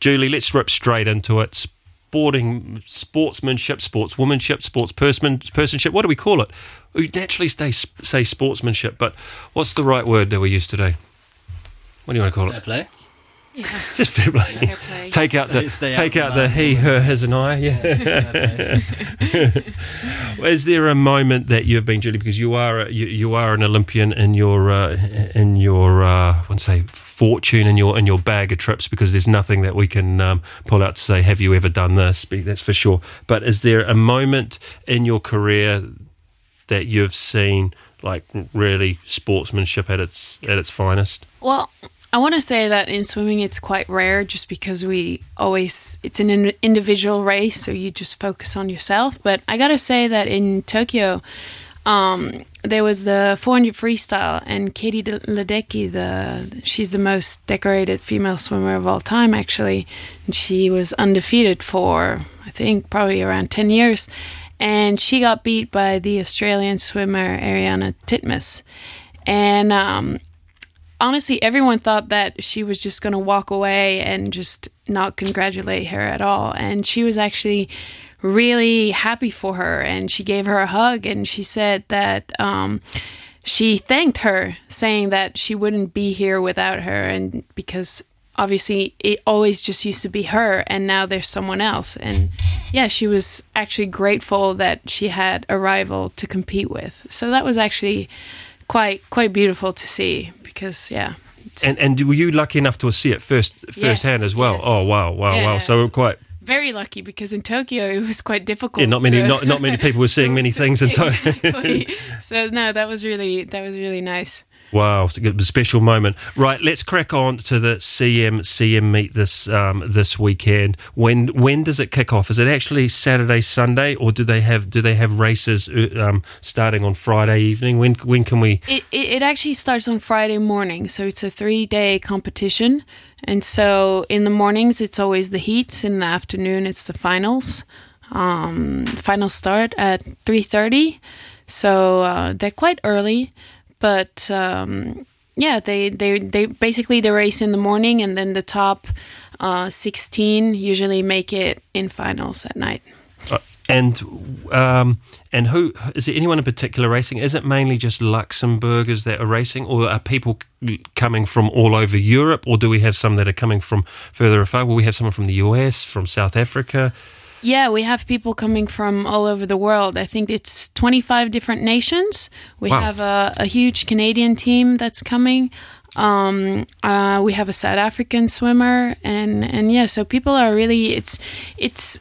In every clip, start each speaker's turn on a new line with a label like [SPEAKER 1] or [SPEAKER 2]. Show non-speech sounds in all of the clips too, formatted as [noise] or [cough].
[SPEAKER 1] Julie, let's rip straight into it. Sporting sportsmanship, sportswomanship, sportsperson, personship. What do we call it? We naturally say, say sportsmanship, but what's the right word that we use today? What do you want to call
[SPEAKER 2] Fair
[SPEAKER 1] it?
[SPEAKER 2] Play.
[SPEAKER 1] Just fair play.
[SPEAKER 3] Fair play.
[SPEAKER 1] Take out the
[SPEAKER 2] Stay- stay
[SPEAKER 1] take
[SPEAKER 2] out
[SPEAKER 1] out
[SPEAKER 2] the
[SPEAKER 1] the he, her, his, and I. Yeah.
[SPEAKER 2] Fair play.
[SPEAKER 1] Is there a moment that you've been, Julie, because you are a, you, you are an Olympian in your uh, in your uh, I wouldn't say fortune in your in your bag of trips because there's nothing that we can um, pull out to say have you ever done this? That's for sure. But is there a moment in your career that you've seen like really sportsmanship at its at its finest?
[SPEAKER 3] Well, I want to say that in swimming it's quite rare just because we always it's an in- individual race so you just focus on yourself, but I got to say that in Tokyo um, there was the 400 freestyle and Katie De- Ledecky the she's the most decorated female swimmer of all time actually. And she was undefeated for I think probably around 10 years and she got beat by the Australian swimmer Ariarne Titmus. And um, honestly, everyone thought that she was just going to walk away and just not congratulate her at all. And she was actually really happy for her. And she gave her a hug and she said that um, she thanked her, saying that she wouldn't be here without her. And because obviously it always just used to be her and now there's someone else. And yeah, she was actually grateful that she had a rival to compete with. So that was actually quite quite beautiful to see because yeah
[SPEAKER 1] And and were you lucky enough to see it first firsthand as well?
[SPEAKER 3] yes.
[SPEAKER 1] Oh wow, wow, wow!
[SPEAKER 3] Yeah.
[SPEAKER 1] So quite
[SPEAKER 3] very lucky because in Tokyo it was quite difficult.
[SPEAKER 1] yeah, not many
[SPEAKER 3] to-
[SPEAKER 1] not not many people were seeing [laughs] many things in [laughs] Tokyo.
[SPEAKER 3] exactly. [laughs] so no, that was really that was really nice.
[SPEAKER 1] Wow, it's a special moment. Right, let's crack on to the CM CM meet this um, this weekend. When when does it kick off? Is it actually Saturday, Sunday, or do they have do they have races uh, um, starting on Friday evening? When when can we?
[SPEAKER 3] It, it actually starts on Friday morning, so it's a three day competition. And so in the mornings it's always the heats, in the afternoon it's the finals. Um, finals start at three thirty, so uh, they're quite early, but um, yeah, they, they they basically they race in the morning, and then the top uh, sixteen usually make it in finals at night.
[SPEAKER 1] Uh, and um, and who is there anyone in particular racing? Is it mainly just Luxembourgers that are racing, or are people coming from all over Europe, or do we have some that are coming from further afar? Will we have someone from the US, from South Africa?
[SPEAKER 3] Yeah, we have people coming from all over the world. I think it's 25 different nations. We
[SPEAKER 1] Wow.
[SPEAKER 3] have a, a huge Canadian team that's coming. Um, uh, we have a South African swimmer, and and yeah, so people are really it's it's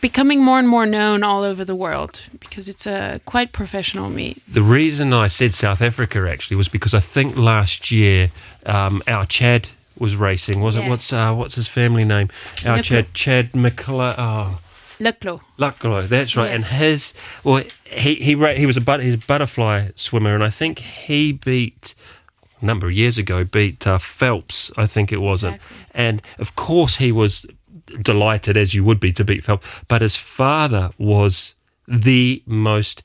[SPEAKER 3] becoming more and more known all over the world because it's a quite professional meet.
[SPEAKER 1] The reason I said South Africa actually was because I think last year um, our Chad was racing. Was it? What's uh, what's his family name? Our. Chad Chad McCullough. Oh.
[SPEAKER 3] Luklo.
[SPEAKER 1] Lucklow, that's right. And his, well, he he he was a but he's a butterfly swimmer, and I think he beat a number of years ago beat uh, Phelps, I think it was,
[SPEAKER 3] Exactly.
[SPEAKER 1] and of course he was delighted as you would be to beat Phelps, but his father was the most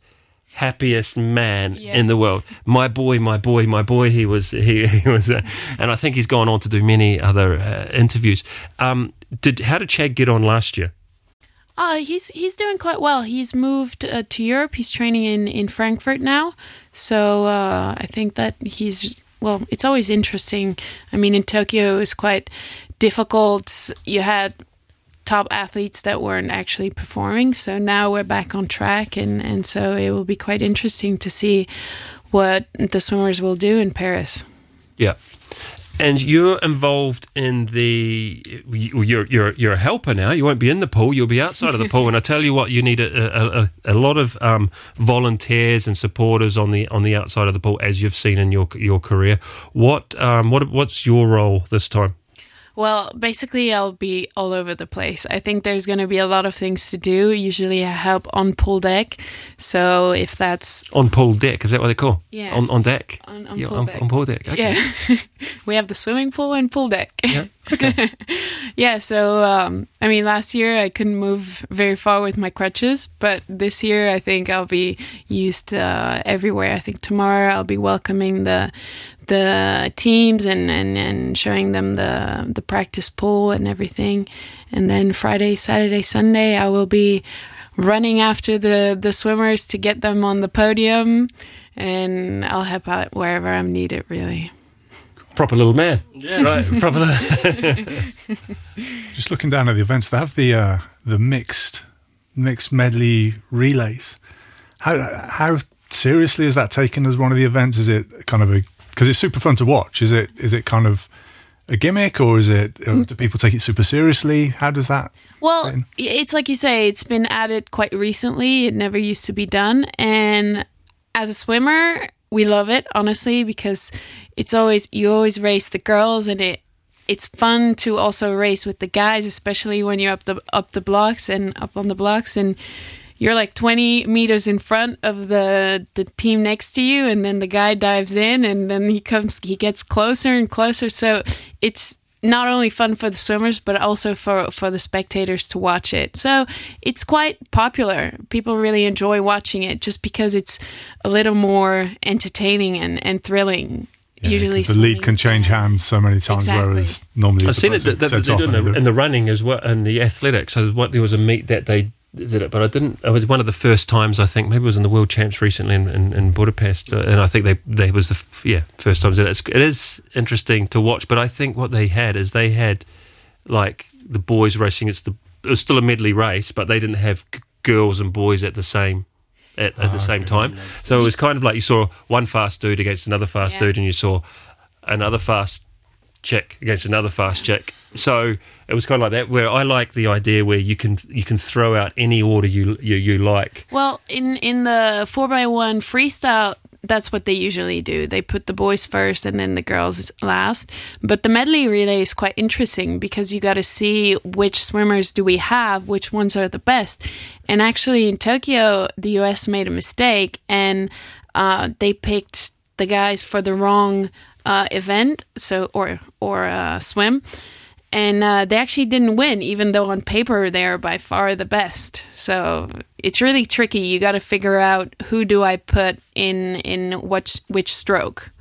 [SPEAKER 1] happiest man in the world. My boy, my boy, my boy. He was he, [laughs] he was, uh, and I think he's gone on to do many other uh, interviews. Um, did how did Chad get on last year?
[SPEAKER 3] Uh, he's he's doing quite well. He's moved uh, to Europe. He's training in, in Frankfurt now. So uh, I think that he's well. It's always interesting. I mean, in Tokyo it was quite difficult. You had top athletes that weren't actually performing. So now we're back on track, and and so it will be quite interesting to see what the swimmers will do in Paris.
[SPEAKER 1] Yeah. And you're involved in the. you- You're you're you're a helper now. You won't be in the pool. You'll be outside of the pool. And I tell you what, you need a a, a, a lot of um, volunteers and supporters on the on the outside of the pool, as you've seen in your your career. What um what what's your role this time?
[SPEAKER 3] Well, basically, I'll be all over the place. I think there's going to be a lot of things to do. Usually, I help on pool deck. So if that's
[SPEAKER 1] On pool deck, is that what they call?
[SPEAKER 3] Yeah.
[SPEAKER 1] On on deck.
[SPEAKER 3] on, on
[SPEAKER 1] Yeah,
[SPEAKER 3] pool
[SPEAKER 1] on,
[SPEAKER 3] deck,
[SPEAKER 1] on pool deck. Okay.
[SPEAKER 3] yeah, [laughs] we have the swimming pool and pool deck.
[SPEAKER 1] Yeah. Okay. [laughs]
[SPEAKER 3] yeah, so um, I mean, last year I couldn't move very far with my crutches, but this year I think I'll be used uh, everywhere. I think tomorrow I'll be welcoming the the teams and, and, and showing them the the practice pool and everything, and then Friday, Saturday, Sunday I will be running after the the swimmers to get them on the podium, and I'll help out wherever I'm needed. Really
[SPEAKER 1] proper little man. Yeah, right. [laughs] proper. [laughs]
[SPEAKER 2] Just looking down at the events, they have the uh, the mixed mixed medley relays. How how seriously is that taken as one of the events? Is it kind of a because it's super fun to watch? Is it is it kind of a gimmick or is it do people take it super seriously? How does that?
[SPEAKER 3] Well, it's like you say, it's been added quite recently. It never used to be done, and as a swimmer, we love it honestly because it's always you always race the girls and it it's fun to also race with the guys especially when you're up the up the blocks and up on the blocks and you're like 20 meters in front of the the team next to you and then the guy dives in and then he comes he gets closer and closer so it's not only fun for the swimmers but also for for the spectators to watch it. So it's quite popular. People really enjoy watching it just because it's a little more entertaining and, and thrilling. Yeah, Usually,
[SPEAKER 2] the lead can change hands so many times, exactly. whereas normally
[SPEAKER 1] I've seen it that, that, they do in the, in the running as well and the athletics. So what, there was a meet that they did it, but I didn't. It was one of the first times I think maybe it was in the World Champs recently in, in, in Budapest, uh, and I think they they was the yeah first times. It's, it is interesting to watch, but I think what they had is they had like the boys racing. It's the it was still a medley race, but they didn't have g- girls and boys at the same at, at oh, the same time. So it was kind of like you saw one fast dude against another fast yeah. dude, and you saw another fast chick against another fast chick. So it was kind of like that. Where I like the idea where you can you can throw out any order you you, you like.
[SPEAKER 3] Well, in in the four by one freestyle, that's what they usually do. They put the boys first and then the girls last. But the medley relay is quite interesting because you got to see which swimmers do we have, which ones are the best. And actually, in Tokyo, the US made a mistake and uh, they picked the guys for the wrong uh, event, so or or uh, swim, and uh, they actually didn't win, even though on paper they are by far the best. So it's really tricky. You got to figure out who do I put in in which which stroke.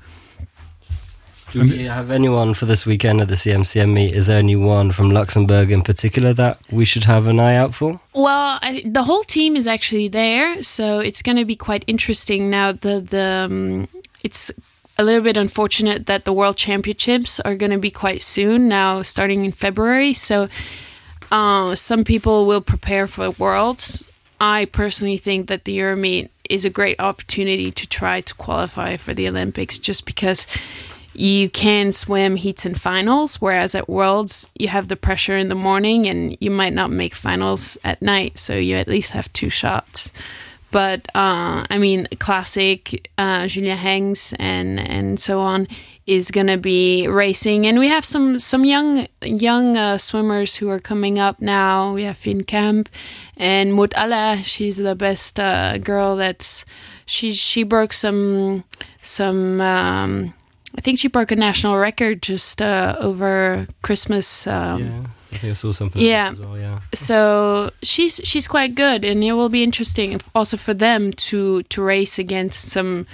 [SPEAKER 4] Do we have anyone for this weekend at the CMCM meet? Is there anyone from Luxembourg in particular that we should have an eye out for?
[SPEAKER 3] Well, I, the whole team is actually there, so it's going to be quite interesting. Now, the the um, it's a little bit unfortunate that the World Championships are going to be quite soon now, starting in February. So uh, some people will prepare for Worlds. I personally think that the Euromeet is a great opportunity to try to qualify for the Olympics just because you can swim heats and finals, whereas at Worlds, you have the pressure in the morning and you might not make finals at night. So you at least have two shots. But uh, I mean, classic uh, Julia Henx and and so on is gonna be racing, and we have some some young young uh, swimmers who are coming up now. We have Finn Camp and Mut Allah. She's the best uh, girl. That's she she broke some some. Um, I think she broke a national record just uh, over Christmas. Um,
[SPEAKER 4] yeah I think I saw something.
[SPEAKER 3] Yeah.
[SPEAKER 4] Well, yeah.
[SPEAKER 3] So she's she's quite good, and it will be interesting also for them to to race against some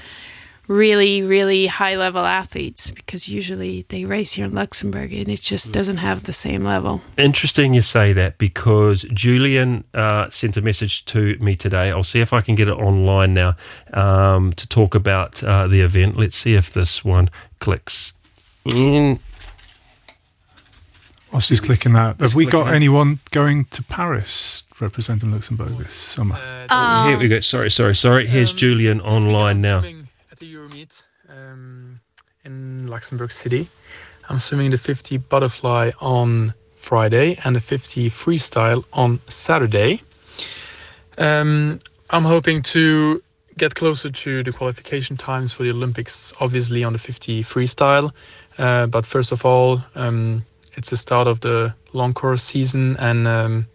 [SPEAKER 3] really really high level athletes because usually they race here in Luxembourg and it just doesn't have the same level.
[SPEAKER 1] Interesting you say that because Julian uh, sent a message to me today. I'll see if I can get it online now um, to talk about uh, the event. Let's see if this one clicks in.
[SPEAKER 2] Whilst he's clicking that, have we got anyone going to Paris representing Luxembourg this summer?
[SPEAKER 1] Uh, Here we go. Sorry, sorry, sorry. Here's um, Julian online now.
[SPEAKER 5] At the Euromeet um, in Luxembourg City. I'm swimming the 50 butterfly on Friday and the 50 freestyle on Saturday. Um, I'm hoping to get closer to the qualification times for the Olympics, obviously on the 50 freestyle. Uh, but first of all, um, it's the start of the long course season, and um,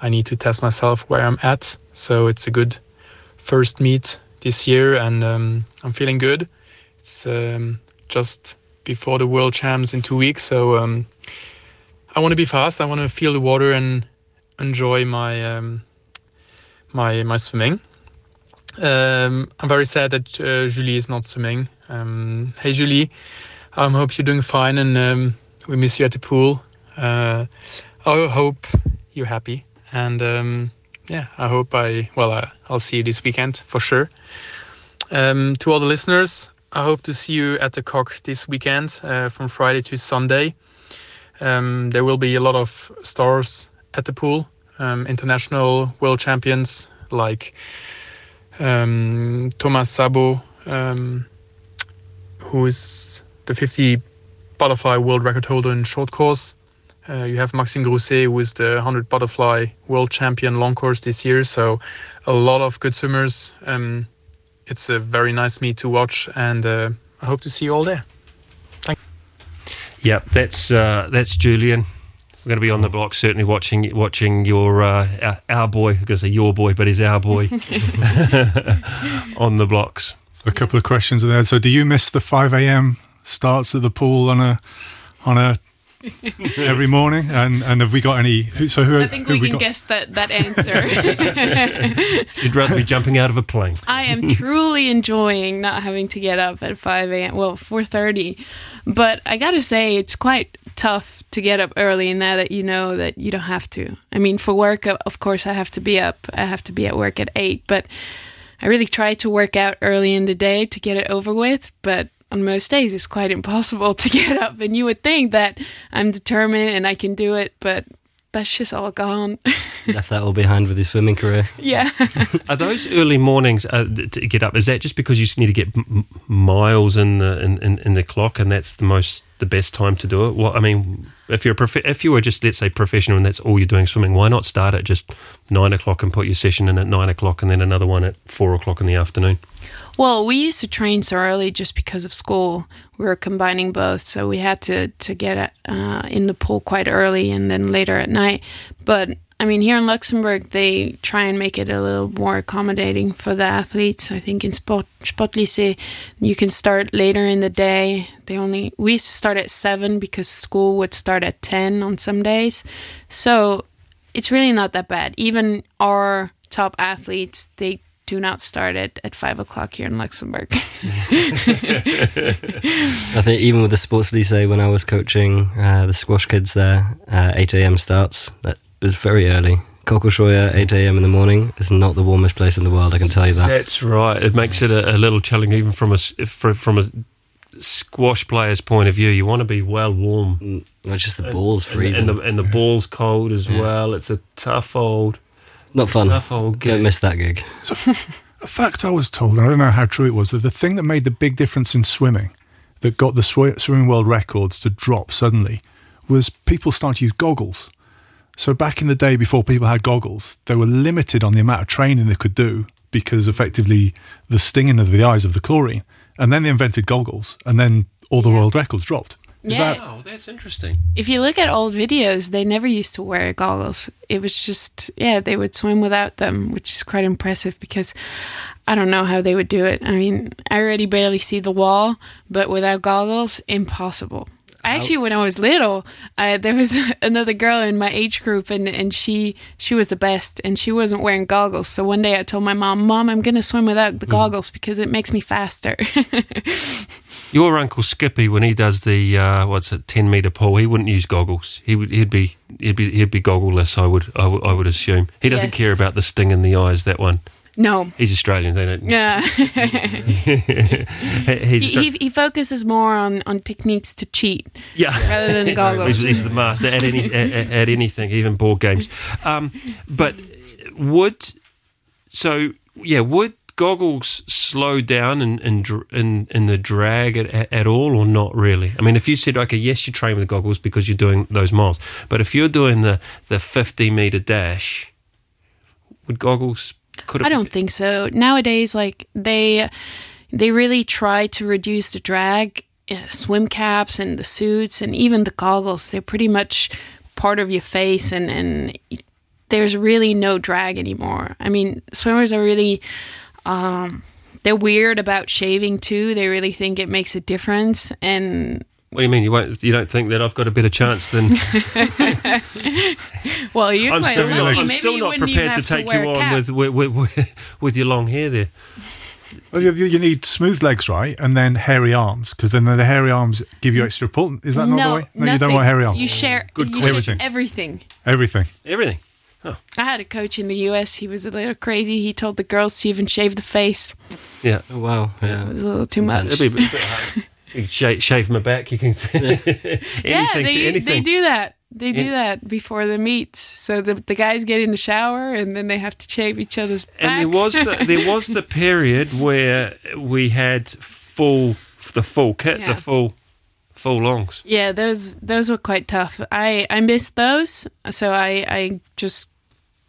[SPEAKER 5] I need to test myself where I'm at. So it's a good first meet this year, and um, I'm feeling good. It's um, just before the World Champs in two weeks, so um, I want to be fast. I want to feel the water and enjoy my um, my my swimming. Um, I'm very sad that uh, Julie is not swimming. Um, hey Julie, I hope you're doing fine and um, we miss you at the pool. Uh, I hope you're happy and um, yeah, I hope I well I, I'll see you this weekend for sure. Um, to all the listeners, I hope to see you at the Coque this weekend uh, from Friday to Sunday. Um, there will be a lot of stars at the pool, um, international world champions like um, Thomas Sabo, um, who is the 50 butterfly world record holder in short course. Uh, you have Maxime Grousset, who is the 100 butterfly world champion long course this year. So, a lot of good swimmers. Um, it's a very nice meet to watch, and uh, I hope to see you all there. Thank
[SPEAKER 1] Yep, that's uh, that's Julian. We're going to be on the block, certainly watching watching your uh, our, our boy. I'm going to say your boy, but he's our boy [laughs] [laughs] on the blocks.
[SPEAKER 2] So a couple of questions there. So do you miss the 5 a.m. starts at the pool on a on a [laughs] every morning? And and have we got any? who- So who?
[SPEAKER 3] I think
[SPEAKER 2] who
[SPEAKER 3] we
[SPEAKER 2] have
[SPEAKER 3] can
[SPEAKER 2] got?
[SPEAKER 3] guess that that answer. [laughs]
[SPEAKER 1] You'd rather be jumping out of a plane.
[SPEAKER 3] I am truly enjoying not having to get up at 5 a.m. Well, 4:30, but I gotta say it's quite tough to get up early. And now that you know that you don't have to. I mean, for work, uh, of course, I have to be up. I have to be at work at eight, but I really try to work out early in the day to get it over with. But on most days, it's quite impossible [laughs] to get up. And you would think that I'm determined and I can do it, but that's just all gone. [laughs]
[SPEAKER 4] Left that all behind with his swimming career.
[SPEAKER 3] yeah. [laughs]
[SPEAKER 1] Are those early mornings uh, to get up? Is that just because you just need to get m- m- miles in the in, in, in the clock, and that's the most the best time to do it? Well, I mean, if you're a prof- if you were just let's say professional and that's all you're doing swimming, why not start at just nine o'clock and put your session in at nine o'clock, and then another one at four o'clock in the afternoon?
[SPEAKER 3] Well, we used to train so early just because of school. We were combining both, so we had to to get uh, in the pool quite early and then later at night. But I mean, here in Luxembourg, they try and make it a little more accommodating for the athletes. I think in Sport Lycée, you can start later in the day. They only we used to start at seven because school would start at ten on some days. So it's really not that bad. Even our top athletes, they do not start at, at five o'clock here in Luxembourg. [laughs]
[SPEAKER 4] I think even with the sports lycée, when I was coaching uh, the squash kids there, uh, 8 a.m. starts. That was very early. Kokoshoya, 8 a.m. in the morning, is not the warmest place in the world. I can tell you that.
[SPEAKER 1] That's right. It makes it a, a little challenging, even from a s- fr- from a squash player's point of view. You want to be well warm.
[SPEAKER 4] Mm, well, just the balls
[SPEAKER 1] And-
[SPEAKER 4] freezing.
[SPEAKER 1] and, the, and the ball's cold as
[SPEAKER 4] Yeah.
[SPEAKER 1] well. It's a tough old,
[SPEAKER 4] not fun.
[SPEAKER 1] tough.
[SPEAKER 4] Don't miss that gig. [laughs]
[SPEAKER 2] A fact I was told, and I don't know how true it was, that the thing that made the big difference in swimming, that got the swi- swimming world records to drop suddenly, was people started to use goggles. So back in the day, before people had goggles, they were limited on the amount of training they could do because effectively the stinging of the eyes of the chlorine. And then they invented goggles, and then all the world records dropped. Is
[SPEAKER 3] Yeah.
[SPEAKER 2] that
[SPEAKER 1] Oh, that's interesting.
[SPEAKER 3] if you look at old videos, they never used to wear goggles. It was just, yeah, they would swim without them, which is quite impressive because I don't know how they would do it. I mean, I already barely see the wall, but without goggles, impossible. Actually, when I was little, uh, there was [laughs] another girl in my age group, and, and she she was the best, and she wasn't wearing goggles. So one day I told my mom, "Mom, I'm gonna swim without the goggles because it makes me faster." [laughs]
[SPEAKER 1] Your uncle Skippy, when he does the uh, what's it, ten meter pool, he wouldn't use goggles. He would he'd be he'd be he'd be goggleless. I would I would, I would assume he doesn't
[SPEAKER 3] Yes.
[SPEAKER 1] care about the sting in the eyes. That one.
[SPEAKER 3] No,
[SPEAKER 1] He's Australian. They don't.
[SPEAKER 3] yeah. [laughs]
[SPEAKER 1] He-
[SPEAKER 3] he, he, focuses more on, on techniques to cheat
[SPEAKER 1] yeah.
[SPEAKER 3] rather than [laughs] goggles.
[SPEAKER 1] He's, he's the master at any at, at- anything, even board games. Um, but would so yeah would goggles slow down in in in, in the drag at, at, at all or not really? I mean, if you said okay, yes, you train with goggles because you're doing those miles, but if you're doing the the 50 meter dash, would goggles could
[SPEAKER 3] I don't think so. Nowadays, like they they really try to reduce the drag. Uh, swim caps and the suits and even the goggles, they're pretty much part of your face and and there's really no drag anymore. I mean, swimmers are really um they're weird about shaving too. They really think it makes a difference and
[SPEAKER 1] What do you mean? You won't? You don't think that I've got a better chance than? [laughs]
[SPEAKER 3] Well, you're
[SPEAKER 1] I'm
[SPEAKER 3] quite
[SPEAKER 1] still,
[SPEAKER 3] lucky.
[SPEAKER 1] not, I'm
[SPEAKER 3] Maybe
[SPEAKER 1] still
[SPEAKER 3] you
[SPEAKER 1] not prepared to
[SPEAKER 3] have
[SPEAKER 1] take
[SPEAKER 3] wear
[SPEAKER 1] you on with with, with with with your long hair there.
[SPEAKER 2] Well, you, you need smooth legs, right? And then hairy arms, because then the hairy arms give you extra pull. Is that not the
[SPEAKER 3] no,
[SPEAKER 2] way? No, you don't want hairy arms.
[SPEAKER 3] You share.
[SPEAKER 1] Good
[SPEAKER 3] you
[SPEAKER 1] call.
[SPEAKER 2] Everything.
[SPEAKER 3] share everything.
[SPEAKER 2] Everything.
[SPEAKER 1] Everything.
[SPEAKER 3] I had a coach in the U.S. He was a little crazy. He told the girls to even shave the face.
[SPEAKER 1] Yeah.
[SPEAKER 4] Oh, wow.
[SPEAKER 3] It
[SPEAKER 4] Yeah.
[SPEAKER 3] was a little too much.
[SPEAKER 1] It'll be a bit, bit [laughs] hard. You shave, shave my back. You can [laughs] anything
[SPEAKER 3] yeah,
[SPEAKER 1] to
[SPEAKER 3] they,
[SPEAKER 1] anything.
[SPEAKER 3] they do that. They do that before the meets. So the the guys get in the shower and then they have to shave each other's backs.
[SPEAKER 1] And there was the, there was the [laughs] period where we had full the full kit,
[SPEAKER 3] Yeah.
[SPEAKER 1] the full full longs.
[SPEAKER 3] yeah, those those were quite tough. I I missed those, so I I just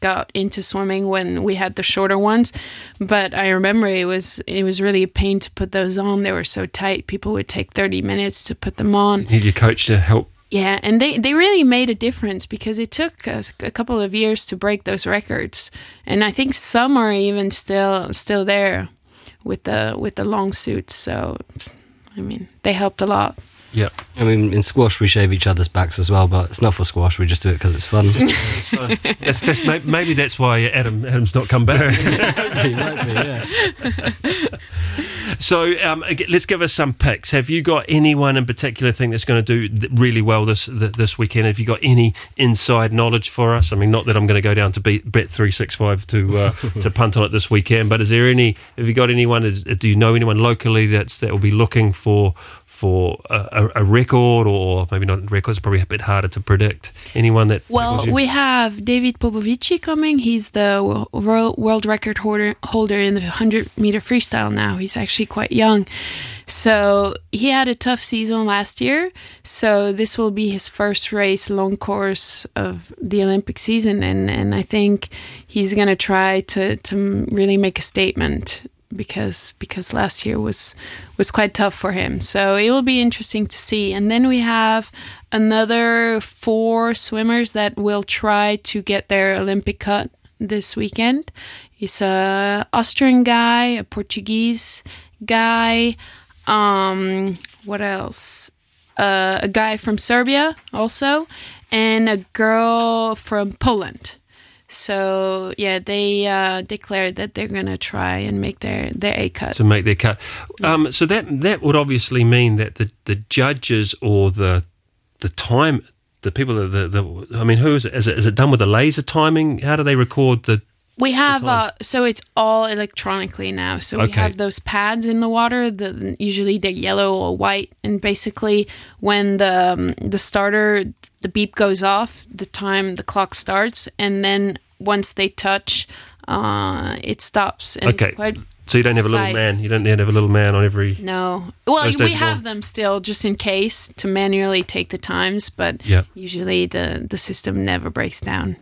[SPEAKER 3] got into swimming when we had the shorter ones. But I remember it was it was really a pain to put those on. They were so tight. People would take thirty minutes to put them on.
[SPEAKER 1] You Need your coach to help.
[SPEAKER 3] Yeah, and they, they really made a difference because it took us a couple of years to break those records, and I think some are even still still there with the with the long suits. So, I mean, they helped a lot.
[SPEAKER 1] Yeah.
[SPEAKER 4] I mean, in squash, we shave each other's backs as well, but it's not for squash. We just do it because it's fun.
[SPEAKER 1] That's, that's maybe that's why Adam Adam's not come back. [laughs]
[SPEAKER 4] He be, yeah.
[SPEAKER 1] so um, let's give us some picks. Have you got anyone in particular think that's going to do really well this th- this weekend? Have you got any inside knowledge for us? I mean, not that I'm going to go down to Bet three six five to uh, [laughs] to punt on it this weekend, but is there any? Have you got anyone? Is, do you know anyone locally that's that will be looking for for a, a, record or maybe not record? It's probably a bit harder to predict. Anyone that
[SPEAKER 3] Well, we have David Popovici coming. He's the world world record holder holder in the 100 meter freestyle now. He's actually quite young. So he had a tough season last year. So this will be his first race long course of the Olympic season, and and I think he's gonna try to to really make a statement because because last year was was quite tough for him. So it will be interesting to see. And then we have another four swimmers that will try to get their Olympic cut this weekend. It's a Austrian guy, a Portuguese guy, um, what else? Uh, a guy from Serbia also, and a girl from Poland. So yeah, they uh, declared that they're gonna try and make their their A cut.
[SPEAKER 1] to make their cut. Um, so that that would obviously mean that the, the judges or the the time the people that the, the I mean who is it? Is it is it done with a laser timing? How do they record the
[SPEAKER 3] We have uh, so it's all electronically now. So we have those pads in the water. The usually they're yellow or white, and basically when the um, the starter the beep goes off, the time the clock starts, and then once they touch, uh, it stops. And
[SPEAKER 1] Okay.
[SPEAKER 3] It's quite,
[SPEAKER 1] so you don't have a little
[SPEAKER 3] Precise.
[SPEAKER 1] man. You don't have a little man on every.
[SPEAKER 3] no, well, we have them still just in case to manually take the times, but
[SPEAKER 1] Yeah.
[SPEAKER 3] usually the the system never breaks down.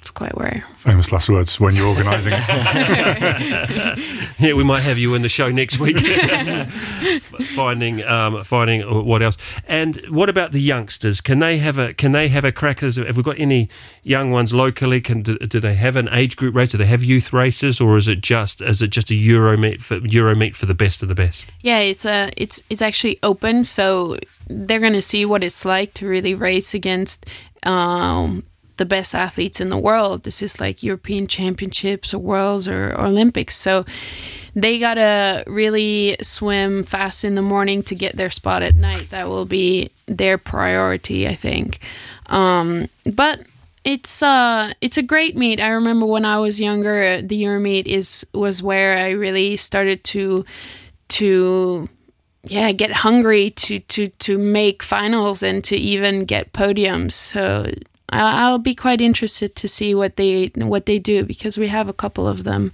[SPEAKER 3] It's quite rare.
[SPEAKER 2] Famous last words when you're organising it. [laughs]
[SPEAKER 1] Yeah, we might have you in the show next week. [laughs] finding, um, finding what else? And what about the youngsters? Can they have a? Can they have a crack? As have we got any young ones locally? Can do, do they have an age group race? Do they have youth races, or is it just is it just a Euro meet for Euro meet for the best of the best?
[SPEAKER 3] Yeah, it's a it's it's actually open, so they're gonna see what it's like to really race against um, the best athletes in the world. This is like European Championships or Worlds or, or Olympics, so they gotta really swim fast in the morning to get their spot at night. That will be their priority, I think. Um, but it's uh it's a great meet. I remember when I was younger, the Euro meet is was where I really started to to yeah get hungry to to to make finals and to even get podiums. So I'll be quite interested to see what they what they do because we have a couple of them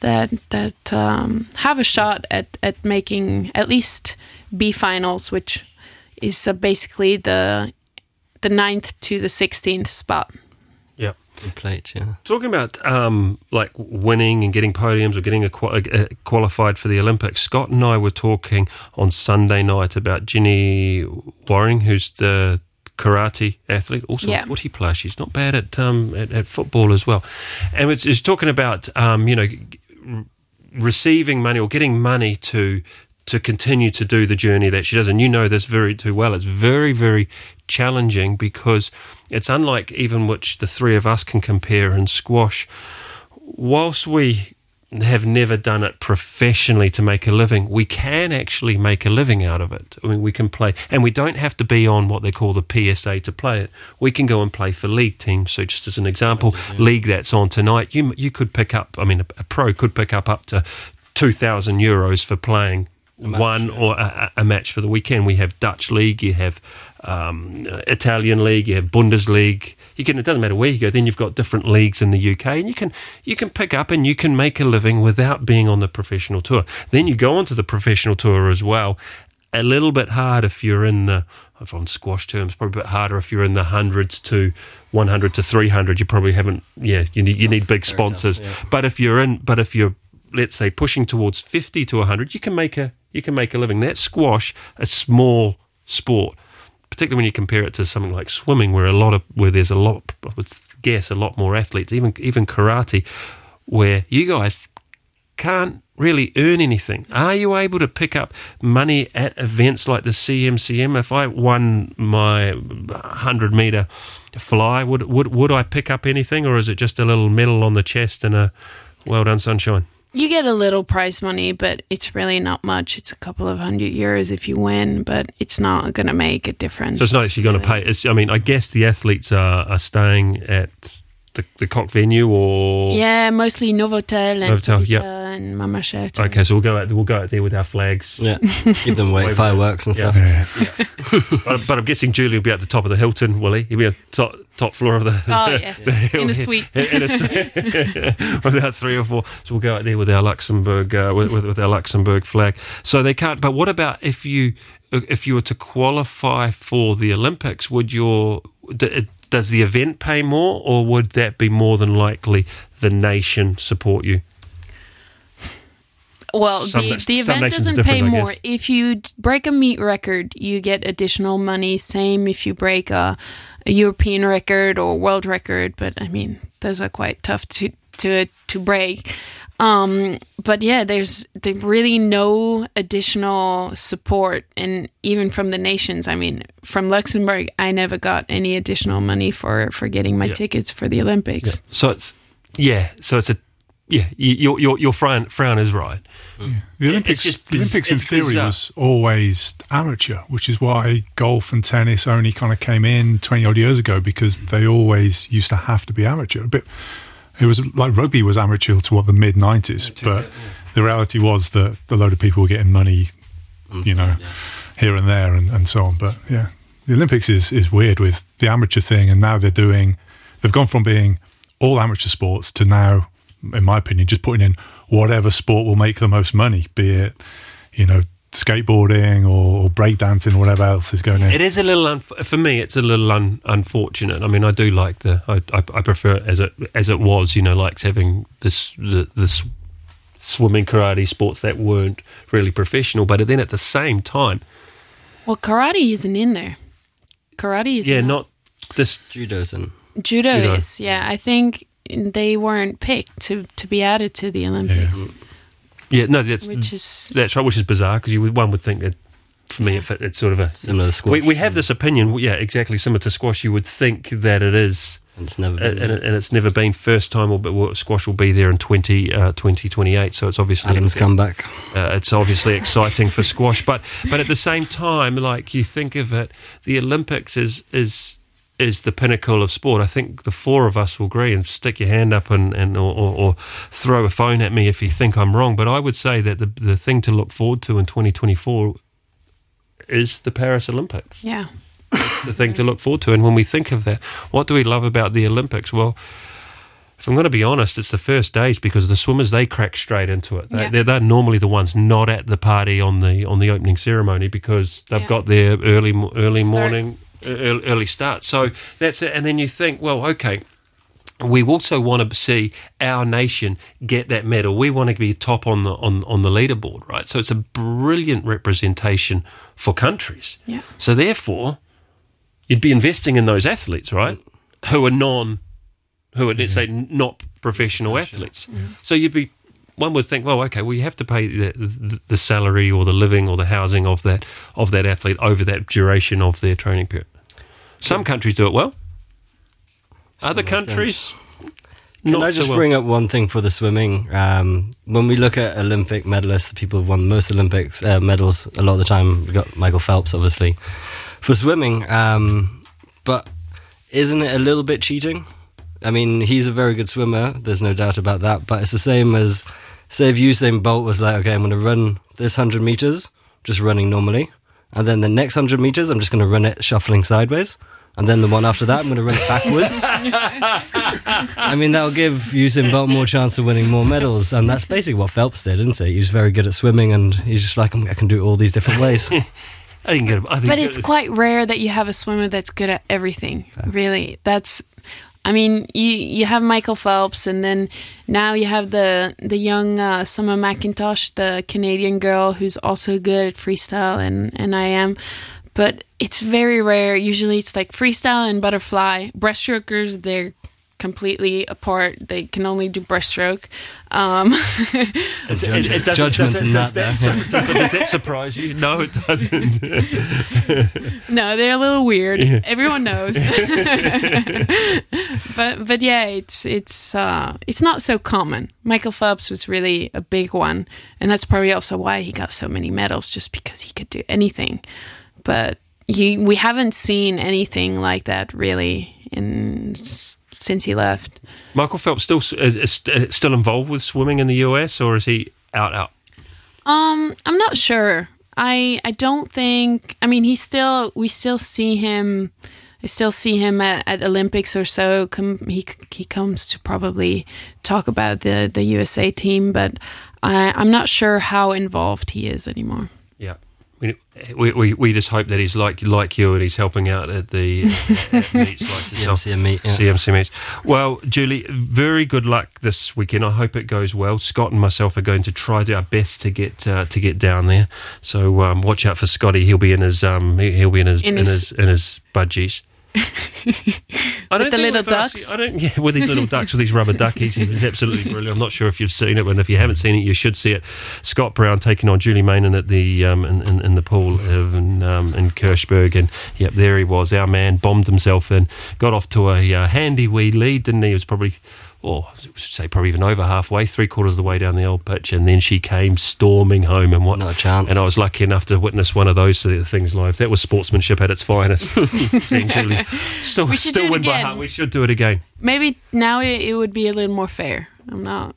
[SPEAKER 3] that that um, have a shot at at making at least B finals, which is uh, basically the the ninth to the sixteenth spot.
[SPEAKER 1] Yeah.
[SPEAKER 4] Good plate, yeah.
[SPEAKER 1] Talking about um, like winning and getting podiums or getting a, qual- uh, qualified for the Olympics, Scott and I were talking on Sunday night about Jenny Warling, who's the karate athlete, also
[SPEAKER 3] Yeah.
[SPEAKER 1] a footy player. She's not bad at um, at, at football as well, and it's, it's talking about um, you know r- receiving money or getting money to to continue to do the journey that she does. And you know this very too well. It's very, very challenging because it's unlike even which the three of us can compare in squash. Whilst we have never done it professionally to make a living, we can actually make a living out of it. I mean, we can play, and we don't have to be on what they call the PSA to play it. We can go and play for league teams. So, just as an example, league that's on tonight, you you could pick up. I mean, a, a pro could pick up up to two thousand euros for playing one or a, a match for the weekend. We have Dutch league, you have um, Italian league, you have Bundesliga. You can. It doesn't matter where you go. Then you've got different leagues in the UK, and you can you can pick up and you can make a living without being on the professional tour. Then you go onto the professional tour as well. A little bit hard if you're in the if on squash terms, probably a bit harder if you're in the hundreds to 100 to 300. You probably haven't. Yeah, you need you need big
[SPEAKER 4] Very tough,
[SPEAKER 1] sponsors.
[SPEAKER 4] yeah.
[SPEAKER 1] But if you're in, but if you're let's say pushing towards 50 to 100, you can make a you can make a living. That's squash, a small sport, particularly when you compare it to something like swimming, where a lot of where there's a lot, I would guess, a lot more athletes. Even even karate, where you guys can't really earn anything. Are you able to pick up money at events like the CMCM? If I won my 100 meter fly, would would would I pick up anything, or is it just a little medal on the chest and a well done sunshine?
[SPEAKER 3] You get a little prize money, but it's really not much. It's a couple of hundred euros if you win, but it's not going to make a difference.
[SPEAKER 1] So it's not actually going to pay. It's, I mean, I guess the athletes are, are staying at the, the Coque venue or
[SPEAKER 3] Yeah, mostly Novotel and
[SPEAKER 1] Novotel,
[SPEAKER 3] Sovita
[SPEAKER 1] yep.
[SPEAKER 3] and Mama Shelter.
[SPEAKER 1] Okay, so we'll go out. We'll go out there with our flags.
[SPEAKER 4] Yeah, give them away [laughs] fireworks and stuff.
[SPEAKER 2] Yeah. [laughs]
[SPEAKER 1] but, but I'm guessing Julie will be at the top of the Hilton. Will he? He'll be at top top floor of the.
[SPEAKER 3] Oh, [laughs] yes.
[SPEAKER 1] the
[SPEAKER 3] In the suite.
[SPEAKER 1] in a suite with our three or four. So we'll go out there with our Luxembourg uh, with, with, with our Luxembourg flag. So they can't. But what about if you if you were to qualify for the Olympics? Would your d- does the event pay more, or would that be more than likely the nation support you?
[SPEAKER 3] Well,
[SPEAKER 1] Some
[SPEAKER 3] the, the event doesn't pay more. If you break a meet record, you get additional money. Same if you break a, a European record or world record. But I mean, those are quite tough to to to break. Um, but yeah, there's there's really no additional support, and even from the nations. I mean, from Luxembourg, I never got any additional money for for getting my
[SPEAKER 1] Yeah.
[SPEAKER 3] tickets for the Olympics.
[SPEAKER 1] So it's yeah. So it's a yeah. Your your your Fran Fran is right.
[SPEAKER 2] The Olympics,
[SPEAKER 1] just
[SPEAKER 2] the Olympics in theory
[SPEAKER 1] bizarre.
[SPEAKER 2] was always amateur, which is why golf and tennis only kind of came in 20 odd years ago because they always used to have to be amateur. But it was like rugby was amateur to what the mid 90s, but the reality was that a load of people were getting money, you know, here and there and, and so on. But yeah, the Olympics is, is weird with the amateur thing, and now they're doing, they've gone from being all amateur sports to now, in my opinion, just putting in whatever sport will make the most money, be it, you know, skateboarding or, or breakdancing or whatever else is going in.
[SPEAKER 1] It is a little unf- for me. It's a little un- unfortunate. I mean, I do like the. I, I, I prefer it as it as it was. You know, like having this the this swimming, karate sports that weren't really professional. But then at the same time,
[SPEAKER 3] Well, karate isn't in there. Karate is
[SPEAKER 1] yeah, not this.
[SPEAKER 4] Judo's and
[SPEAKER 3] Judo,
[SPEAKER 1] Judo.
[SPEAKER 3] is, yeah. I think they weren't picked to, to be added to the Olympics,
[SPEAKER 1] Yeah, no, that's
[SPEAKER 3] which is
[SPEAKER 1] that's right. Which is bizarre because you one would think that. For me,
[SPEAKER 3] Yeah.
[SPEAKER 1] if it, it's sort of a
[SPEAKER 4] similar to squash.
[SPEAKER 1] we, we have this opinion, yeah, exactly similar to squash. You would think that it is
[SPEAKER 4] And it's never been.
[SPEAKER 1] and, and it's never been first time or but squash will be there in 20 uh, 2028 so it's obviously
[SPEAKER 4] Adam's comeback.
[SPEAKER 1] uh, it's obviously exciting for squash but but at the same time like you think of it the olympics is is is the pinnacle of sport i think the four of us will agree and stick your hand up and, and or, or, or throw a phone at me if you think i'm wrong but i would say that the, the thing to look forward to in 2024 is the paris olympics
[SPEAKER 3] yeah.
[SPEAKER 1] the thing to look forward to. And when we think of that, what do we love about the Olympics? Well, if I'm going to be honest, it's the first days because the swimmers they crack straight into it. They,
[SPEAKER 3] Yeah.
[SPEAKER 1] they're, normally the ones not at the party on the on the opening ceremony because they've
[SPEAKER 3] Yeah.
[SPEAKER 1] got their early early
[SPEAKER 3] Start.
[SPEAKER 1] morning early, early start. So that's it. And then you think, well, okay. We also want to see our nation get that medal. We want to be top on the on, on the leaderboard, right? So it's a brilliant representation for countries.
[SPEAKER 3] Yeah.
[SPEAKER 1] So therefore, you'd be investing in those athletes, right? Mm. Who are non, who are let's mm-hmm. say not professional athletes. Mm. So you'd be one would think, well, okay, well, you have to pay the, the, the salary or the living or the housing of that of that athlete over that duration of their training period. Some countries do it well. Other
[SPEAKER 4] of them.
[SPEAKER 1] countries,
[SPEAKER 4] Can
[SPEAKER 1] not
[SPEAKER 4] I just
[SPEAKER 1] so well.
[SPEAKER 4] bring up one thing for the swimming? Um, when we look at Olympic medalists, the people who've won most Olympics uh, medals, a lot of the time we've got Michael Phelps, obviously, for swimming. Um, but isn't it a little bit cheating? I mean, he's a very good swimmer. There's no doubt about that. But it's the same as, say, if Usain Bolt was like, okay, I'm going to run this 100 meters, just running normally. And then the next 100 meters, I'm just going to run it shuffling sideways. And then the one after that, I'm going to run it backwards. [laughs] I mean, that'll give Usain Bolt more chance of winning more medals. And that's basically what Phelps did, isn't it? He was very good at swimming and he's just like, I can do it all these different ways. [laughs]
[SPEAKER 1] I think, I think
[SPEAKER 3] But it's quite rare that you have a swimmer that's good at everything. Really, that's. I mean, you you have Michael Phelps, and then now you have the the young uh, Summer McIntosh, the Canadian girl who's also good at freestyle, and and I am. But it's very rare. Usually, it's like freestyle and butterfly. Breaststrokers, they're completely apart. They can only do breaststroke. Um, [laughs]
[SPEAKER 4] Some
[SPEAKER 1] It- it- it doesn't-
[SPEAKER 4] judgment
[SPEAKER 1] doesn't-
[SPEAKER 4] in
[SPEAKER 1] does
[SPEAKER 4] that.
[SPEAKER 1] that,
[SPEAKER 4] there.
[SPEAKER 1] does, does that surprise you? No, it doesn't. [laughs]
[SPEAKER 3] No, they're a little weird. Everyone knows. [laughs] but but yeah, it's it's uh it's not so common. Michael Phelps was really a big one, and that's probably also why he got so many medals, just because he could do anything. But you, we haven't seen anything like that really in since he left.
[SPEAKER 1] Michael Phelps still s- is, is still involved with swimming in the US, or is he out out?
[SPEAKER 3] Um, I'm not sure. I I don't think. I mean, he still. We still see him. I still see him at, at Olympics or so. Come, he he comes to probably talk about the the USA team, but I, I'm not sure how involved he is anymore.
[SPEAKER 1] Yeah. We, we, we, we just hope that he's like like you and he's helping out at the at [laughs] meets like. [laughs]
[SPEAKER 4] CMC meet. Yeah.
[SPEAKER 1] CMC meets. Well, Julie, very good luck this weekend. I hope it goes well. Scott and myself are going to try our best to get uh, to get down there. So um, watch out for Scotty. He'll be in his um he- he'll be in his in,
[SPEAKER 3] In
[SPEAKER 1] his,
[SPEAKER 3] his-
[SPEAKER 1] in his budgies. I
[SPEAKER 3] With the little ducks?
[SPEAKER 1] I don't. Yeah, with these little ducks, with these rubber duckies, he's absolutely brilliant. I'm not sure if you've seen it, but if you haven't seen it, you should see it. Scott Brown taking on Julie Meynen at the um, in, in, in the pool of, in, um, in Kirchberg, and yep, there he was. Our man bombed himself in, got off to a uh, handy wee lead, didn't he? It was probably. Or I should say, probably even over halfway, three quarters of the way down the old pitch, and then she came storming home and what
[SPEAKER 4] Not a chance.
[SPEAKER 1] and I was lucky enough to witness one of those things live. That was sportsmanship at its finest. [laughs] Seeing Julie still,
[SPEAKER 3] We should
[SPEAKER 1] still
[SPEAKER 3] do it
[SPEAKER 1] win by
[SPEAKER 3] again.
[SPEAKER 1] heart. We should do it again.
[SPEAKER 3] Maybe now it, it would be a little more fair. I'm not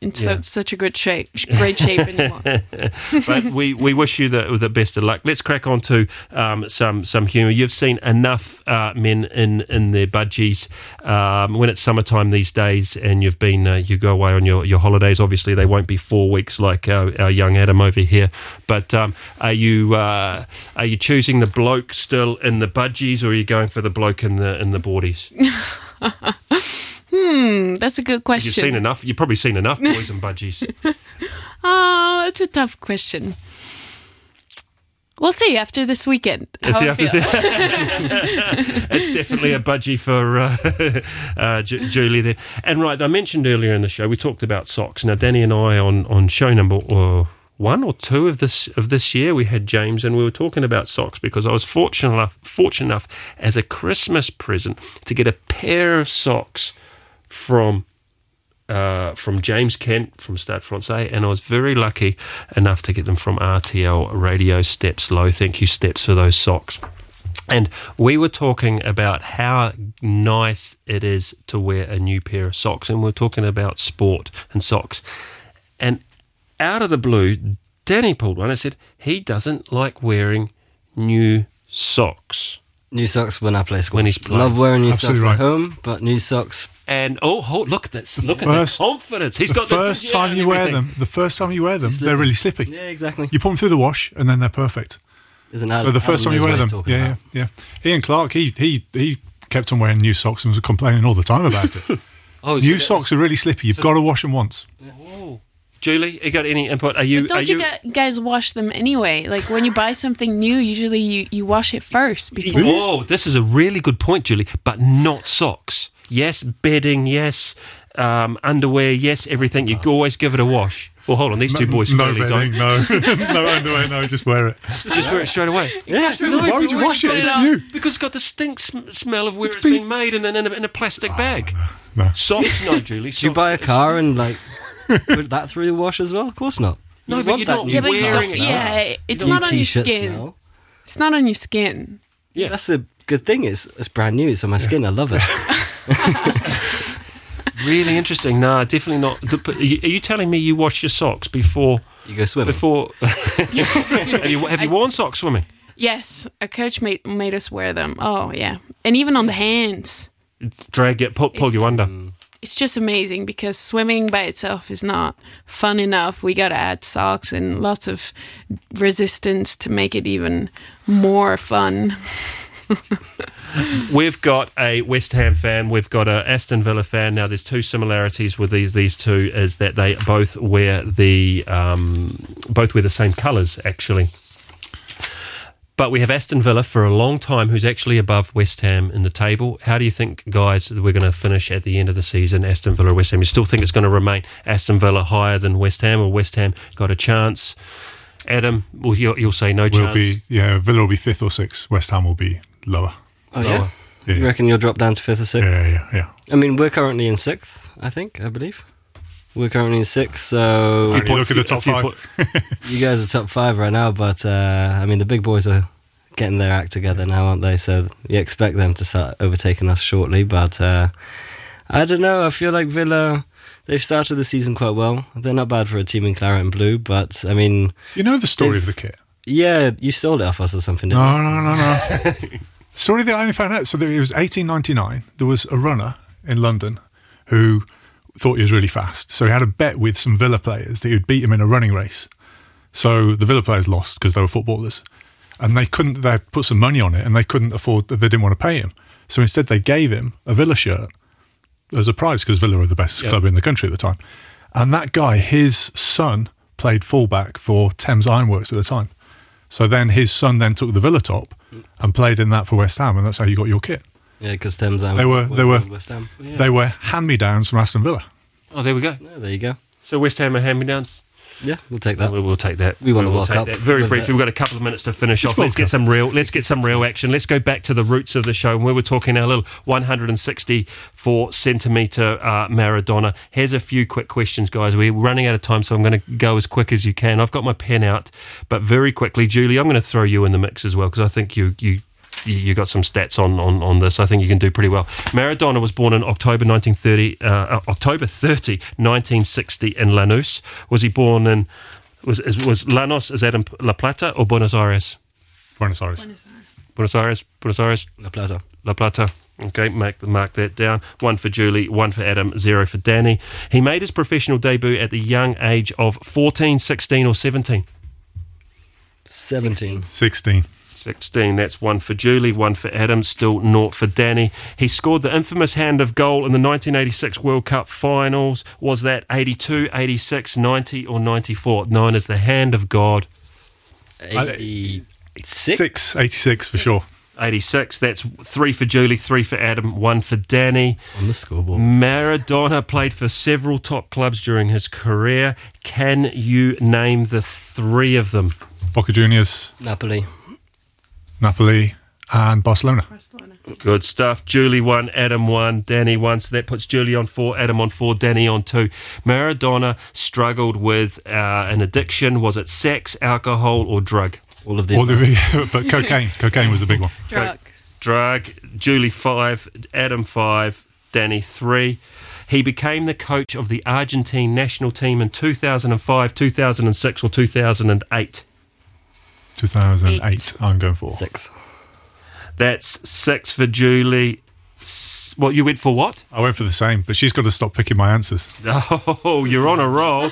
[SPEAKER 3] in so,
[SPEAKER 1] Yeah.
[SPEAKER 3] such a good shape, great shape anymore. [laughs]
[SPEAKER 1] But we, we wish you the, the best of luck. Let's crack on to um, some some humour. You've seen enough uh, men in in their budgies um, when it's summertime these days, and you've been uh, you go away on your, your holidays. Obviously, they won't be four weeks like our, our young Adam over here. But um, are you uh, are you choosing the bloke still in the budgies, or are you going for the bloke in the in the boardies? [laughs]
[SPEAKER 3] Hmm, that's a good question.
[SPEAKER 1] You've seen enough. You've probably seen enough boys and budgies. [laughs]
[SPEAKER 3] Oh, that's a tough question. We'll see after this weekend. how
[SPEAKER 1] See, after
[SPEAKER 3] feel. [laughs]
[SPEAKER 1] it's definitely a budgie for uh, [laughs] uh, Ju- Julie there. And right, I mentioned earlier in the show we talked about socks. Now, Danny and I on on show number uh, one or two of this of this year we had James and we were talking about socks because I was fortunate enough fortunate enough as a Christmas present to get a pair of socks from uh, from James Kent from Stade Francais, and I was very lucky enough to get them from RTL Radio Steps Low. Thank you, Steps, for those socks. And we were talking about how nice it is to wear a new pair of socks, and we are talking about sport and socks. And out of the blue, Danny pulled one and said he doesn't like wearing new socks.
[SPEAKER 4] New socks when I play squash.
[SPEAKER 1] When he's playing.
[SPEAKER 4] Love wearing new
[SPEAKER 2] Absolutely
[SPEAKER 4] socks
[SPEAKER 2] right.
[SPEAKER 4] at home, but new socks.
[SPEAKER 1] And oh, oh look at this! Look
[SPEAKER 2] First-
[SPEAKER 1] at the confidence. He's
[SPEAKER 2] the
[SPEAKER 1] got
[SPEAKER 2] first
[SPEAKER 1] the, yeah,
[SPEAKER 2] time you wear them, the first time you wear them, they're really slippy.
[SPEAKER 4] Yeah, exactly.
[SPEAKER 2] You put them through the wash, and then they're perfect.
[SPEAKER 4] Isn't
[SPEAKER 2] so the first time you wear them, yeah, yeah, yeah. Ian Clark, he he he kept on wearing new socks and was complaining all the time about it. [laughs]
[SPEAKER 1] Oh,
[SPEAKER 2] new
[SPEAKER 1] that
[SPEAKER 2] socks are really slippy. You've got to wash them once. Oh.
[SPEAKER 1] Julie, you got any input? Are you?
[SPEAKER 3] But don't
[SPEAKER 1] are
[SPEAKER 3] you,
[SPEAKER 1] you?
[SPEAKER 3] guys wash them anyway? Like when you buy something new, usually you, you wash it first before.
[SPEAKER 1] oh, this is a really good point, Julie. But not socks. Yes, bedding. Yes, Um, underwear, yes. Everything. You always give it a wash. Well, hold on. These two boys
[SPEAKER 2] no
[SPEAKER 1] clearly
[SPEAKER 2] bedding,
[SPEAKER 1] don't.
[SPEAKER 2] no, [laughs] no underwear, no, just wear it.
[SPEAKER 1] Just wear it straight away. [laughs]
[SPEAKER 4] Yeah.
[SPEAKER 2] Why would you
[SPEAKER 1] because
[SPEAKER 2] wash it?
[SPEAKER 1] got
[SPEAKER 2] It's
[SPEAKER 1] a-
[SPEAKER 2] new.
[SPEAKER 1] Because it's got the stink sm- smell of where
[SPEAKER 2] It's
[SPEAKER 1] it's
[SPEAKER 2] been-
[SPEAKER 1] been made in, a- in, a, in a plastic bag.
[SPEAKER 2] No.
[SPEAKER 1] Socks, no, Julie.
[SPEAKER 4] Did you buy a car and like put that through the wash as well? Of course not.
[SPEAKER 1] No,
[SPEAKER 4] You
[SPEAKER 1] but you're
[SPEAKER 4] that
[SPEAKER 1] not
[SPEAKER 4] new
[SPEAKER 3] Yeah, but
[SPEAKER 1] wearing
[SPEAKER 3] don't,
[SPEAKER 1] it.
[SPEAKER 3] yeah, it's
[SPEAKER 4] New
[SPEAKER 3] not on your skin.
[SPEAKER 4] smell.
[SPEAKER 3] It's not on your skin.
[SPEAKER 1] Yeah.
[SPEAKER 4] That's the good thing. It's it's brand new. It's on my skin. I love it. [laughs]
[SPEAKER 1] Really interesting. No, definitely not. The, are you telling me you wash your socks before?
[SPEAKER 4] You go swimming.
[SPEAKER 1] Before [laughs] have you have you worn socks swimming?
[SPEAKER 3] Yes, a coach made made us wear them. Oh yeah, and even on the hands.
[SPEAKER 1] Drag it, pull, pull you
[SPEAKER 3] It's-
[SPEAKER 1] under. Mm.
[SPEAKER 3] It's just amazing because swimming by itself is not fun enough. We got to add socks and lots of resistance to make it even more fun. [laughs]
[SPEAKER 1] We've got a West Ham fan. We've got a Aston Villa fan. Now, there's two similarities with these these two is that they both wear the um, both wear the same colours actually. But we have Aston Villa for a long time, who's actually above West Ham in the table. How do you think, guys, that we're going to finish at the end of the season? Aston Villa, or West Ham. You still think it's going to remain Aston Villa higher than West Ham, or West Ham got a chance? Adam, well, you'll, you'll say no chance.
[SPEAKER 2] Will
[SPEAKER 1] chance.
[SPEAKER 2] be yeah. Villa will be fifth or sixth. West Ham will be lower.
[SPEAKER 4] oh yeah.
[SPEAKER 2] Yeah,
[SPEAKER 4] You reckon you'll drop down to fifth or sixth?
[SPEAKER 2] yeah, yeah. yeah.
[SPEAKER 4] I mean, we're currently in sixth. I think. I believe. We're currently in sixth, so
[SPEAKER 2] If you look at the top five.
[SPEAKER 1] put- [laughs]
[SPEAKER 4] you guys are top five right now. But uh, I mean, the big boys are getting their act together now, aren't they? So you expect them to start overtaking us shortly. But uh, I don't know. I feel like Villa. They've started the season quite well. They're not bad for a team in claret and blue, but I mean,
[SPEAKER 2] You know the story of the kit?
[SPEAKER 4] yeah, you stole it off us or something, didn't
[SPEAKER 2] No, no, no, no. [laughs] story that I only found out. So there, it was 1899. There was a runner in London who thought he was really fast. So he had a bet with some Villa players that he would beat him in a running race. So the Villa players lost because they were footballers, and they couldn't. They put some money on it, and they couldn't afford. That they didn't want to pay him. So instead, they gave him a Villa shirt as a prize because Villa were the best
[SPEAKER 1] Yeah.
[SPEAKER 2] club in the country at the time. And that guy, his son, played fullback for Thames Ironworks at the time. So then his son then took the Villa top mm. and played in that for West Ham, and that's how you got your kit.
[SPEAKER 4] Yeah, because Thames Ham
[SPEAKER 2] They were-
[SPEAKER 4] was
[SPEAKER 2] they were-
[SPEAKER 4] West Ham.
[SPEAKER 2] They were hand me downs from Aston Villa.
[SPEAKER 1] oh, there we go.
[SPEAKER 4] Yeah, there you go.
[SPEAKER 1] So West Ham are hand-me-downs.
[SPEAKER 4] Yeah, we'll take that.
[SPEAKER 1] We'll, we'll take that.
[SPEAKER 4] We won the
[SPEAKER 1] will
[SPEAKER 4] World Cup
[SPEAKER 1] that. Very briefly, we've got a couple of minutes to finish off. Let's get some real. Let's get some real action. Let's go back to the roots of the show. And we were talking our little 164 centimeter uh, Maradona. Here's a few quick questions, guys. We're running out of time, so I'm going to go as quick as you can. I've got my pen out, but very quickly, Julie, I'm going to throw you in the mix as well because I think you you. You you got some stats on, on, on this. I think you can do pretty well. Maradona was born in October 1930, uh, uh, October 30, 1960 in Lanús. Was he born in was is- was Lanús is that in La Plata or Buenos Aires?
[SPEAKER 2] Buenos Aires.
[SPEAKER 1] Buenos Aires, Buenos Aires,
[SPEAKER 4] La Plata.
[SPEAKER 1] La Plata. Okay, mark, mark that down. One for Julie, one for Adam, zero for Danny. He made his professional debut at the young age of 14, 16, or 17.
[SPEAKER 4] 17.
[SPEAKER 2] 16.
[SPEAKER 1] 16. That's one for Julie, one for Adam, still naught for Danny. He scored the infamous hand of goal in the 1986 World Cup finals. Was that 82, 86, 90, or 94? Known as the hand of God.
[SPEAKER 4] 86?
[SPEAKER 2] Six, 86 for sure.
[SPEAKER 1] 86. That's three for Julie, three for Adam, one for Danny.
[SPEAKER 4] On the scoreboard.
[SPEAKER 1] Maradona played for several top clubs during his career. Can you name the three of them?
[SPEAKER 2] Boca Juniors,
[SPEAKER 4] Napoli.
[SPEAKER 2] Napoli, and Barcelona.
[SPEAKER 1] Good stuff. Julie one, Adam one, Danny one. So that puts Julie on four, Adam on four, Danny on two. Maradona struggled with uh, an addiction. Was it sex, alcohol, or drug?
[SPEAKER 4] All of the.
[SPEAKER 2] All [laughs] the, but cocaine. [laughs] Cocaine was the big one.
[SPEAKER 3] Drug.
[SPEAKER 1] Drug. Julie five, Adam five, Danny three. He became the coach of the Argentine national team in 2005, 2006, or 2008.
[SPEAKER 2] 2008,
[SPEAKER 3] Eight.
[SPEAKER 2] I'm going for.
[SPEAKER 4] Six.
[SPEAKER 1] That's six for Julie. S- What you went for? What?
[SPEAKER 2] I went for the same, but she's got to stop picking my answers. [laughs]
[SPEAKER 1] Oh, you're on a roll.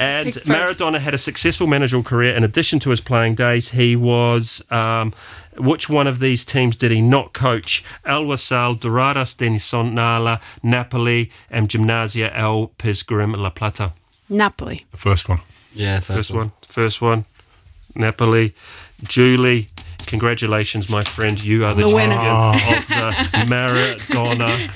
[SPEAKER 1] And
[SPEAKER 3] Pick first.
[SPEAKER 1] Maradona had a successful managerial career. In addition to his playing days, he was. Um, which one of these teams did he not coach? Al Wasl, Dorados de Sinaloa, Napoli, and Gimnasia y Esgrima La Plata.
[SPEAKER 3] Napoli.
[SPEAKER 2] The first one.
[SPEAKER 4] Yeah, first,
[SPEAKER 1] First one. First one. Napoli. Julie, congratulations, my friend. You are the,
[SPEAKER 3] The winner.
[SPEAKER 1] Oh. of the [laughs] Maradona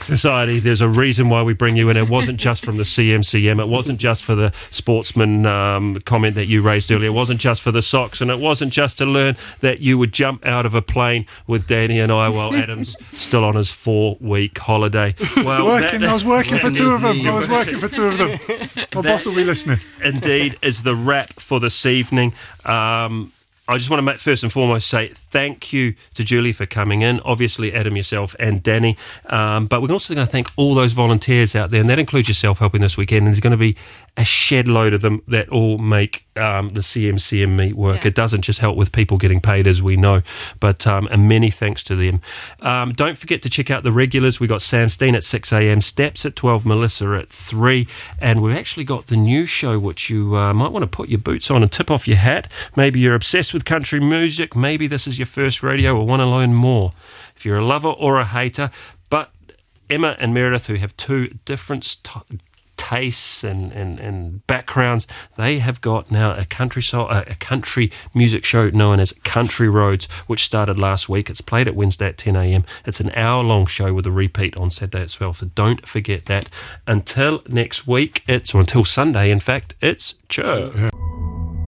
[SPEAKER 1] Society, there's a reason why we bring you in. It wasn't just from the CMCM. It wasn't just for the sportsman um, comment that you raised earlier. It wasn't just for the socks, and it wasn't just to learn that you would jump out of a plane with Danny and I while Adam's still on his four-week holiday. [laughs] Well,
[SPEAKER 2] working,
[SPEAKER 1] that-
[SPEAKER 2] I was working for two of them. I was working for two of them. [laughs] My boss will be listening.
[SPEAKER 1] indeed is the wrap for this evening. Um, I just want to first and foremost say thank you to Julie for coming in, obviously Adam, yourself, and Danny. Um, but we're also going to thank all those volunteers out there, and that includes yourself helping this weekend. And there's going to be a shed load of them that all make um, the CMCM meet work.
[SPEAKER 3] Yeah.
[SPEAKER 1] It doesn't just help with people getting paid, as we know, but um, and many thanks to them. Um, don't forget to check out the regulars. We got Sam Steen at 6 a.m., Steps at 12, Melissa at 3, and we've actually got the new show which you uh, might want to put your boots on and tip off your hat. Maybe you're obsessed with country music. Maybe this is your first radio or want to learn more. If you're a lover or a hater, but Emma and Meredith, who have two different st- tastes and, and, and backgrounds, they have got now a country so, a, a country music show known as Country Roads, which started last week. It's played at Wednesday at 10 a.m. It's an hour long show with a repeat on Saturday as well. So don't forget that. Until next week, it's or until Sunday, in fact, it's church.